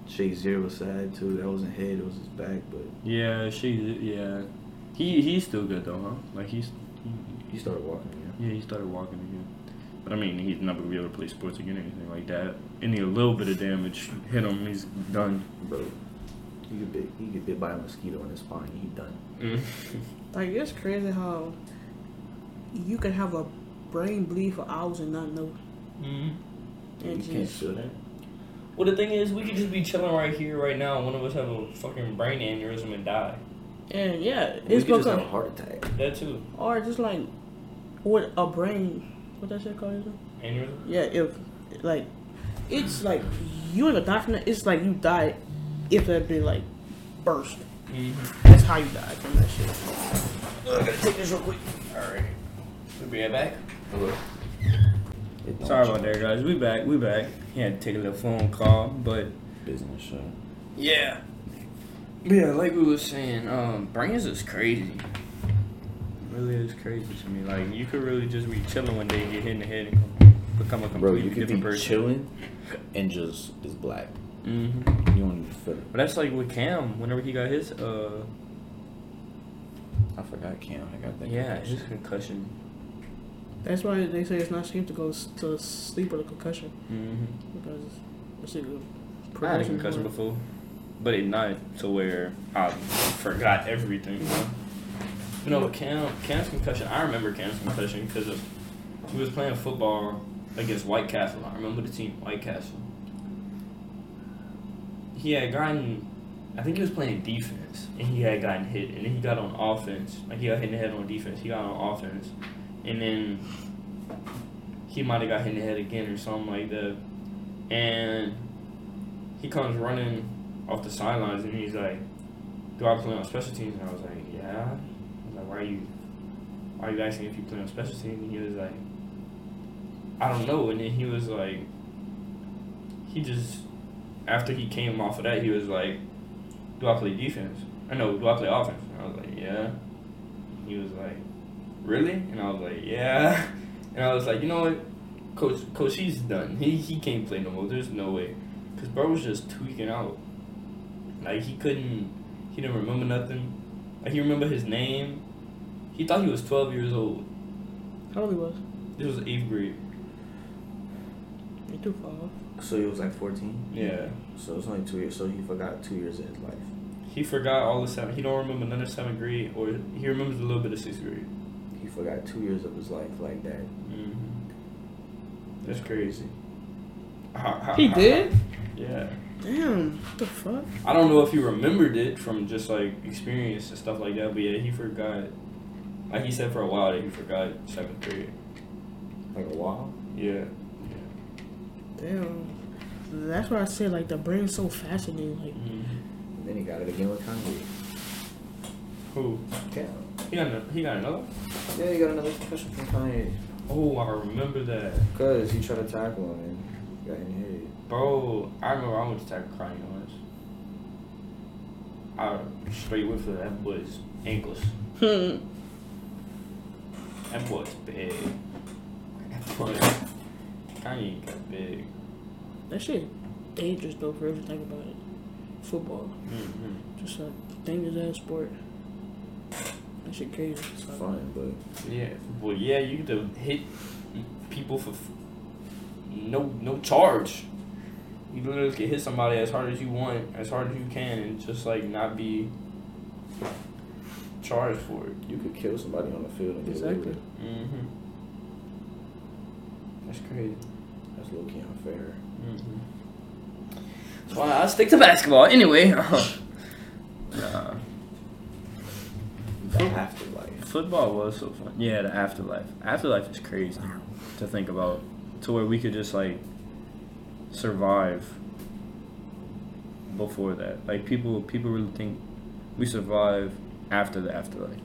Shazier was sad too. That wasn't head, it was his back, but Yeah, she. Yeah, he he's still good though, huh? Like he's he, he started walking again. yeah he started walking again. But I mean, he's not gonna be able to play sports again or anything like that. Any a little bit of damage hit him, he's done. Bro, he get bit. He get bit by a mosquito in his spine. He done. Like it's crazy how you can have a brain bleed for hours and not know. hmm And you can't feel that. Well, the thing is, we could just be chilling right here, right now, and one of us have a fucking brain aneurysm and die. and yeah, We it's could just have a heart attack. That too. or just like with a brain. What that shit called? again? Aneurysm. Yeah, if like it's like you ain't a doctor. It's like you die if that been like burst. Mm-hmm. That's how you die from that shit. I gotta take this real quick. All right. We'll be right back. It don't Sorry about that, guys. We back. We back. He had to take a little phone call, but Business show. yeah, yeah. Like we was saying, um, brains is crazy. Really is crazy to me. Like you could really just be chilling one day get hit in the head and com- become a completely Bro, you could different be person. chilling and just is black. hmm You don't even feel it. But that's like with Cam. Whenever he got his, uh, I forgot Cam. I got that. yeah, concussion. his concussion. That's why they say it's not safe to go s- to sleep with a concussion Mm-hmm. because it's a good I had a concussion before, but it not to where I forgot everything. You know, you know Cam, Cam's concussion. I remember Cam's concussion because he was playing football against White Castle. I remember the team, White Castle. He had gotten, I think he was playing defense, and he had gotten hit, and then he got on offense. Like he got hit in the head on defense. He got on offense, and then he might have got hit in the head again or something like that, and he comes running off the sidelines and he's like, "Do I play on special teams?" And I was like, "Yeah." Like, "Why are you, why are you asking if you play on special teams?" And he was like, "I don't know." And then he was like, he just after he came off of that, he was like, "Do I play defense?" I know. Do I play offense? And I was like, "Yeah." He was like, "Really?" And I was like, "Yeah." And I was like, "You know what, coach? Coach, he's done. He he can't play no more. There's no way." Cause bro was just tweaking out. Like he couldn't, he didn't remember nothing. Like he remember his name. He thought he was twelve years old. How old he was? This was eighth grade. Ain't too far off. So he was like 14. Yeah. So it's only two years. So he forgot two years of his life. He forgot all the seven. He don't remember none of seventh grade, or he remembers a little bit of sixth grade. He forgot two years of his life like that. hmm That's crazy. How- how- He how- did? Yeah. Damn. What the fuck? I don't know if he remembered it from just like experience and stuff like that, but yeah, he forgot Like he said for a while that he forgot seventh grade. Like a while. Yeah. Damn. That's why I say like the brain's so fascinating. Like Mm-hmm. And then he got it again with Kanye. Who? Cam. He got, an- he got another? Yeah, he got another question from Kanye. Oh, I remember that. Cause he tried to tackle him and got in the head. Bro, I remember I went to tackle Kanye once. I straight went for that boy's ankles. That boy's big. Boy, Kanye got big. that shit dangerous though for everything think about it. Football. Mm-hmm. Just a dangerous ass sport. That shit crazy. It's fun, but Yeah, well, yeah, you get to hit people for f- no no charge. You literally can hit somebody as hard as you want, as hard as you can, and just like not be charged for it. you could kill somebody on the field and get away with Exactly. it. Mm-hmm. That's crazy. That's low key unfair. Mm-hmm. That's why I stick to basketball anyway. nah, The afterlife. football was so fun. Yeah, the afterlife. Afterlife is crazy to think about. To where we could just like survive before that. Like people, people really think we survive after the afterlife.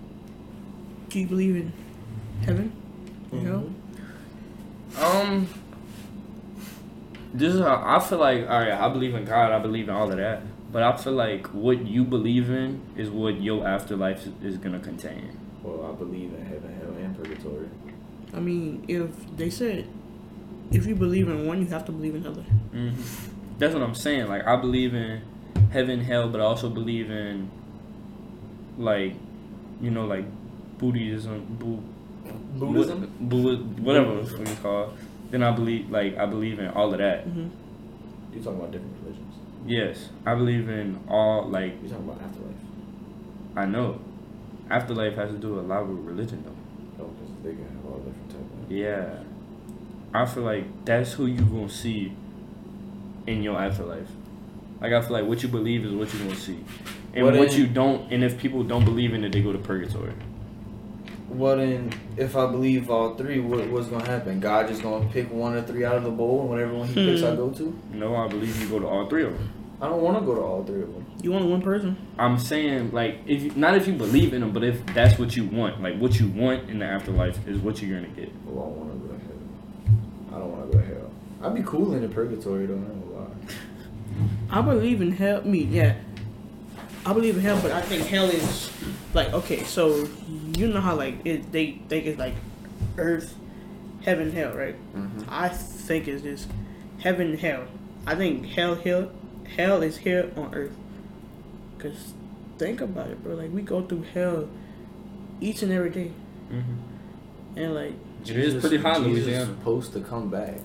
Do you believe in heaven? You know? Um, this is how I feel like. All right, I believe in God. I believe in all of that. But I feel like what you believe in is what your afterlife is, is gonna contain. Well, I believe in heaven, hell, and purgatory. I mean, if they said if you believe in one, you have to believe in another. hmm That's what I'm saying. Like I believe in heaven, hell, but I also believe in like, you know, like Buddhism, Bu- Buddhism? Bu- whatever it's fucking called. Then I believe like I believe in all of that. hmm You talking about different religions? Yes, I believe in all like You talking about afterlife? I know. Afterlife has to do a lot with religion though. No, because they can have all different type of. Yeah. I feel like that's who you gonna see in your afterlife. Like I feel like what you believe is what you're gonna see. And What what in- you don't and if people don't believe in it they go to purgatory. Well then, if I believe all three, what, what's gonna happen? God just gonna pick one or three out of the bowl, and whatever one he hmm. picks, I go to. No, I believe you go to all three of them. I don't want to go to all three of them. You only one person. I'm saying like if you, not if you believe in them, but if that's what you want, like what you want in the afterlife is what you're gonna get. Well, I want to go to hell. I don't want to go to hell. I'd be cool in the purgatory though. I ain't gonna lie. I believe in hell. Me, yeah. I believe in hell, but I think hell is like okay. So you know how like it, they think it's like earth, heaven, hell, right? Mm-hmm. I think it's just heaven, hell. I think hell, hell, hell is here on earth. Cause think about it, bro. Like we go through hell each and every day, Mm-hmm. and like It is pretty hot in Jesus Louisiana. supposed to come back.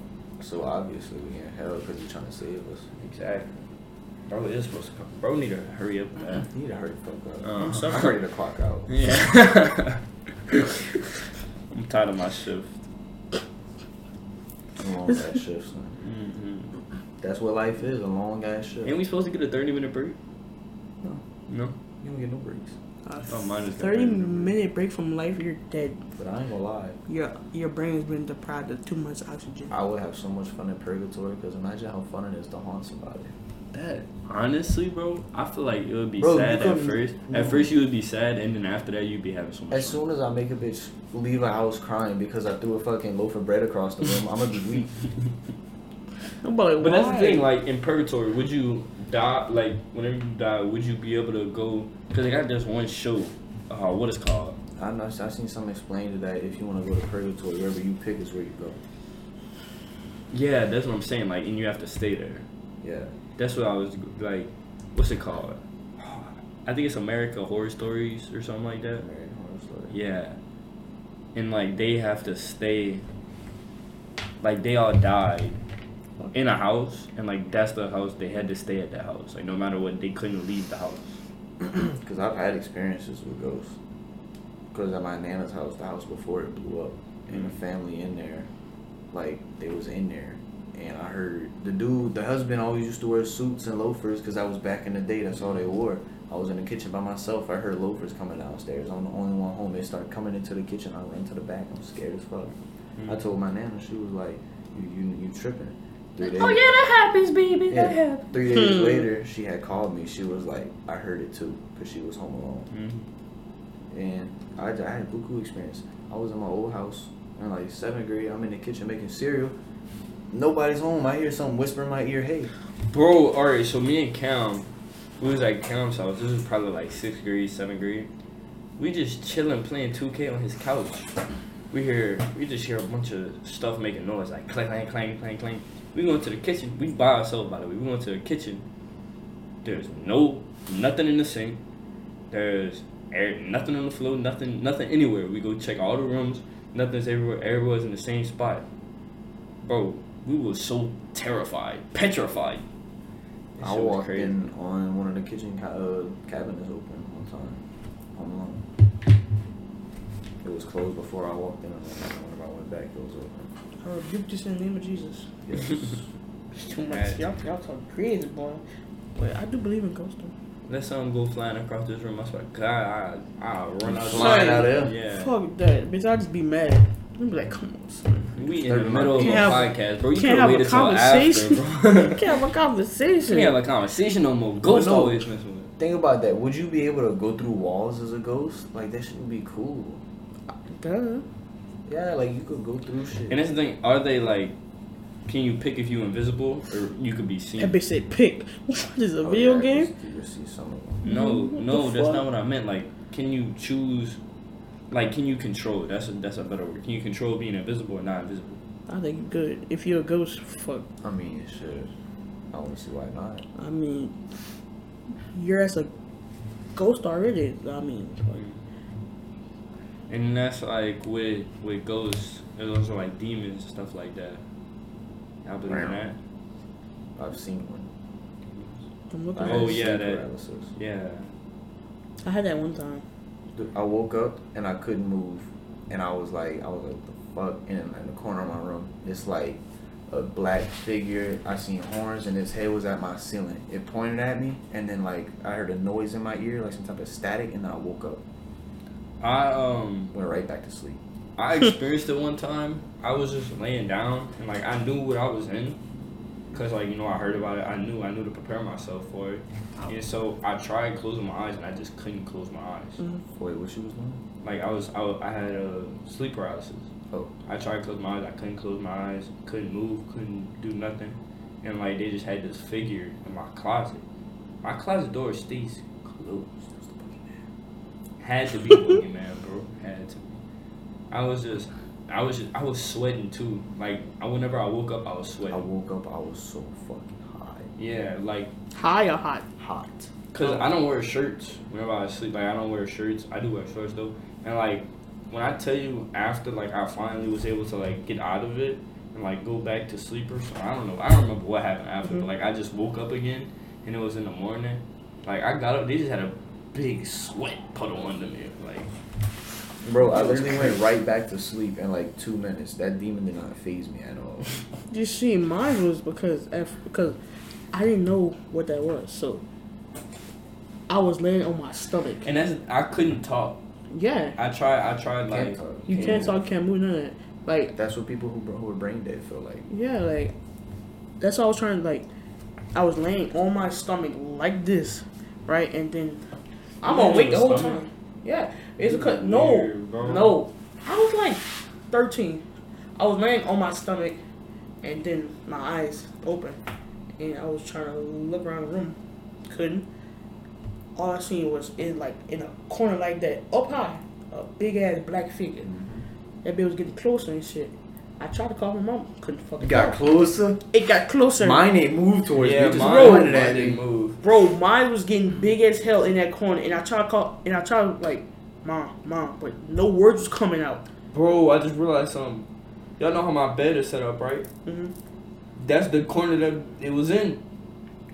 So obviously we in hell because he's trying to save us. Exactly. Bro is supposed to come. Bro need to hurry up. Man. He need to hurry the fuck up. Uh-huh. I'm so I'm ready to clock out. Yeah. I'm tired of my shift. Long ass shift, son. Mm-hmm. That's what life is, a long ass shift. Ain't we supposed to get a 30 minute break? No. No. You don't get no breaks. A Oh, mine is Thirty minute break from life, you're dead. But I ain't gonna lie. Your your brain's been deprived of too much oxygen. I would have so much fun in purgatory because imagine how fun it is to haunt somebody. That honestly, bro, I feel like it would be Bro, sad at couldn't- first. no. At first, you would be sad, and then after that, you'd be having so much As fun. soon as I make a bitch leave a house crying because I threw a fucking loaf of bread across the room, I'm gonna be weak. But, But that's the thing, like in purgatory, would you die? Like whenever you die, would you be able to go? Because they got this one show. Uh, what is called? I know I seen something explain to that. If you want to go to purgatory, wherever you pick is where you go. Yeah, that's what I'm saying. Like, and you have to stay there. Yeah. That's what I was like. What's it called? I think it's America Horror Stories or something like that. American Horror. Yeah. And like they have to stay like they all died in a house and like that's the house they had to stay at the house. Like no matter what they couldn't leave the house. Because I've had experiences with ghosts. Because at my nana's house, the house before it blew up, and the family in there, like they was in there, and I heard the dude, the husband, always used to wear suits and loafers because I was back in the day. That's all they wore. I was in the kitchen by myself. I heard loafers coming downstairs. I'm the only one home. They start coming into the kitchen. I ran to the back. I'm scared as fuck. Mm. I told my nana. She was like, "You, you, you tripping?" Three days, Oh yeah, that happens, baby. That happens. Three days Hmm. later, she had called me. She was like, "I heard it too," because she was home alone. Mhm. And I, I had a buku experience. I was in my old house in like seventh grade. I'm in the kitchen making cereal. Nobody's home. I hear something whisper in my ear, "Hey." Bro, alright, so me and Cam, we was at Cam's house. This was probably like sixth grade, seventh grade. We just chilling playing 2K on his couch. We hear, we just hear a bunch of stuff making noise like clang, clang, clang, clang, clang. We go into the kitchen. We by ourselves, by the way. We go into the kitchen. There's no nothing in the sink. There's air, nothing on the floor. Nothing, nothing anywhere. We go check all the rooms. Nothing's everywhere. Everyone's in the same spot. Bro, we were so terrified, petrified. That I was walked crazy. in on one of the kitchen ca- uh, cabinets open one time. Home alone. It was closed before I walked in. And whenever I went back, it was open. I rebuke this in the name of Jesus. Yes. It's too much. Y'all, y'all talk crazy, boy. But I do believe in ghosts. though. Let something go flying across this room. I swear, God, I, I run out. Flying out there? Yeah. Fuck that, bitch. I'll just be mad. I'm be like, come on, son. We in the middle of a have- podcast, bro. You can't can't have a wait after, conversation. bro. Can't have a conversation. Can't have a conversation no more. Ghost no. always messing with. Think about that. Would you be able to go through walls as a ghost? Like that should be cool. Duh. Yeah, like you could go through shit. And that's the thing. Are they like? Can you pick if you invisible or you could be That seen? bitch said pick. What is a Oh, video yeah, game? You can see some. No, no, that's fuck? not what I meant. Like, can you choose? Like, can you control? it? That's a, that's a better word. Can you control being invisible or not invisible? I think good. If you're a ghost, fuck. I mean, shit. I don't see why not. I mean, you're as a ghost already. I mean, like, And that's like with with ghosts. There's also like demons and stuff like that. I believe in that. I've seen one. I'm looking I at Oh, yeah, that- paralysis. Yeah. I had that one time. I woke up and I couldn't move, and I was like, I was like, the fuck? And in, in the corner of my room, it's like a black figure. I seen horns, and his head was at my ceiling. It pointed at me, and then like I heard a noise in my ear, like some type of static, and then I woke up, I um went right back to sleep. I experienced it one time. I was just laying down and like I knew what I was in, cause like you know I heard about it. I knew I knew to prepare myself for it, and so I tried closing my eyes and I just couldn't close my eyes. Wait, what she was doing? Like I was I, wa- I had a sleep paralysis. Oh. I tried to close my eyes. I couldn't close my eyes. Couldn't move. Couldn't do nothing. And like they just had this figure in my closet. My closet door stays closed. Had to be boogeyman, bro. Had to. be. I was just, I was just, I was sweating too. Like I, whenever I woke up, I was sweating. I woke up, I was so fucking high, Yeah, like High or hot? hot. Cause I don't wear shirts whenever I sleep. Like I don't wear shirts. I do wear shorts though. And like when I tell you after like I finally was able to like get out of it and like go back to sleep or something. I don't know. I don't remember what happened after, but mm-hmm. like I just woke up again and it was in the morning. Like I got up, they just had a big sweat puddle under me. Like Bro, I literally went right back to sleep in like two minutes. That demon did not phase me at all. You see, mine was because af because I didn't know what that was, so I was laying on my stomach. and that's I couldn't talk. Yeah, I tried. I tried like Can't talk. you can't talk, can't move, none of that. Like, That's what people who who are brain dead feel like. yeah, like that's all I was trying to like. I was laying on my stomach like this, right, and then I'm You awake on the whole stomach? time. Yeah, it's because no, Weird, no. I was like 13. I was laying on my stomach, and then my eyes open, and I was trying to look around the room, couldn't. All I seen was in like in a corner like that, up high, a big ass black figure. Mm-hmm. That bitch was getting closer and shit. I tried to call my mom, couldn't fucking. It got call. closer. It got closer. Mine ain't moved towards yeah, me. It just mine, pointed mine didn't move. Bro, mine was getting big as hell in that corner, and I tried to call, and I tried to like, mom, mom, but no words was coming out. Bro, I just realized something. Y'all know how my bed is set up, right? Mm-hmm. That's the corner that it was in.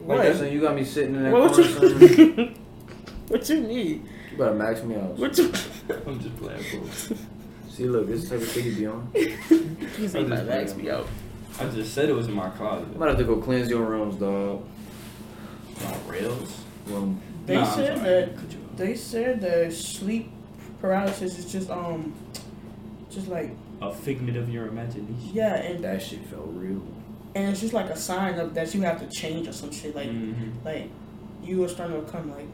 Like What? that's when you got me sitting in that What, corner. what you you? what you need? better max me out. What you? I'm just playing, bro. See, look, this is the type of thing you be on. He's I'm like, max me out. I just said it was in my closet. I might have to go cleanse your rooms, dog. On rails. Room. They Nah, I'm said that they said that sleep paralysis is just um, just like A figment of your imagination. yeah, and That shit felt real. and it's just like a sign of that you have to change or some shit like Mhm. like you are starting to become like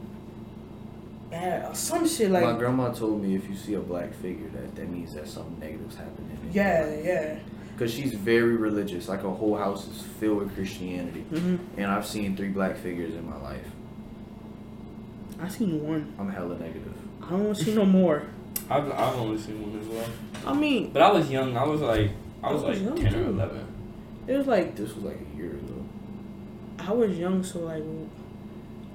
bad or some shit like My grandma told me if you see a black figure, that that means that something negative's happening. in your yeah yeah Cause she's very religious. Like her whole house is filled with Christianity, hmm and I've seen three black figures in my life. I seen one. I'm hella negative. I don't want to see no more. I've, I've only seen one as well. I mean, But I was young. I was like, I was I was like young, 10 or 11. it was like This was like a year ago. I was young, so like,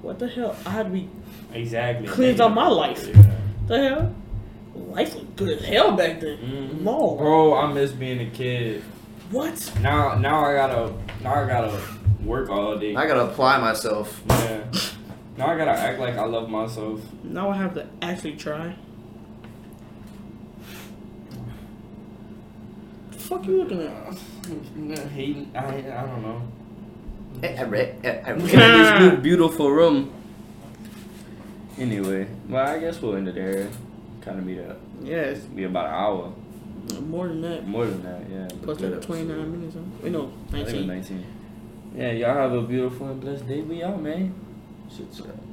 what the hell? I had to be Exactly. Cleans out my life. Yeah. the hell. Life was good as hell back then. Mhm. No. Bro, I miss being a kid. What? Now, now I gotta, now I gotta work all day. I gotta apply myself. Yeah. Now I gotta act like I love myself. Now I have to actually try. The fuck you looking at? Hating, I, I don't know. Eh, eh, eh, eh, in this beautiful room. Anyway, well, I guess we'll end it there. Kind of meet up. Yes, Be about an hour. more than that. More than that, yeah. Plus like 29 episode. minutes. Huh? Wait, no, I think it was 19. 19. Yeah, y'all have a beautiful and blessed day. We out, man. Shit, sad. Appreciate it.